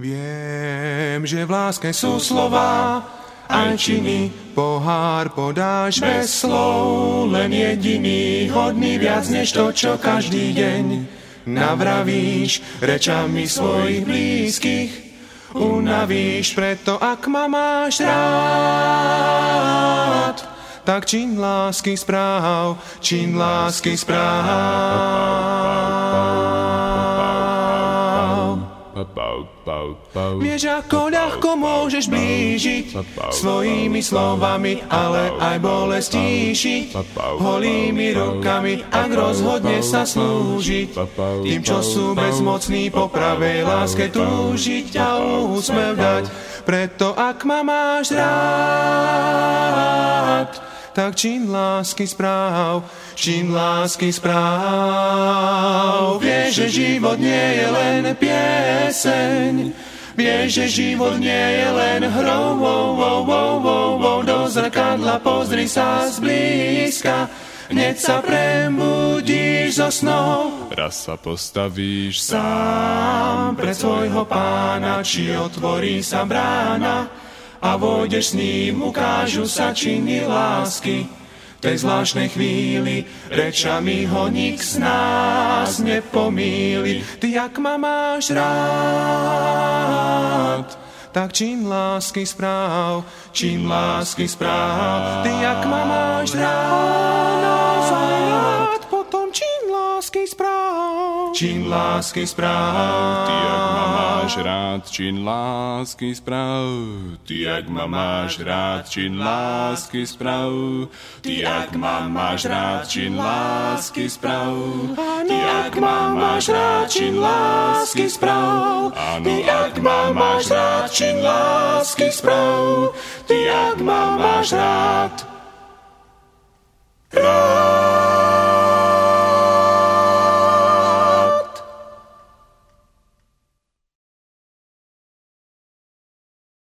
Viem, že v láske sú slova, aj činy, pohár podáš bez slov, len jediný, hodný viac než to, čo každý deň navravíš rečami svojich blízkych. Unavíš preto, ak ma máš rád, tak čin lásky správ, čin lásky správ. Vieš, ako ľahko môžeš blížiť svojimi slovami, ale aj bolestíšiť holými rukami, ak rozhodne sa slúžiť tým, čo sú bezmocní po pravej láske túžiť a úsmev dať. Preto ak ma máš rád, tak čin lásky správ, čin lásky správ. Vieš, že život nie je len pieseň, vieš, že život nie je len hrou, wow, wow, wow, wow, wow. do zrkadla pozri sa zblízka, hneď sa premudíš zo snou. Raz sa postavíš sám pred svojho pána, či otvorí sa brána, a vojdeš s ním, ukážu sa činy lásky. Tej zvláštnej chvíli rečami ho nik z nás nepomíli. Ty, ak ma máš rád, tak čin lásky správ, čin lásky správ. Ty, ak ma máš rád, potom čin lásky správ, čin lásky správ. Ty, ak ma máš rád, čin lásky sprav. Ty, ak ma máš rád, čin lásky sprav. Ty, ak ma máš rád, čin lásky sprav. Ty, ak ma máš rád, čin lásky sprav. Ty, ak ma máš rád, čin lásky sprav. Ty, ak ma máš rád,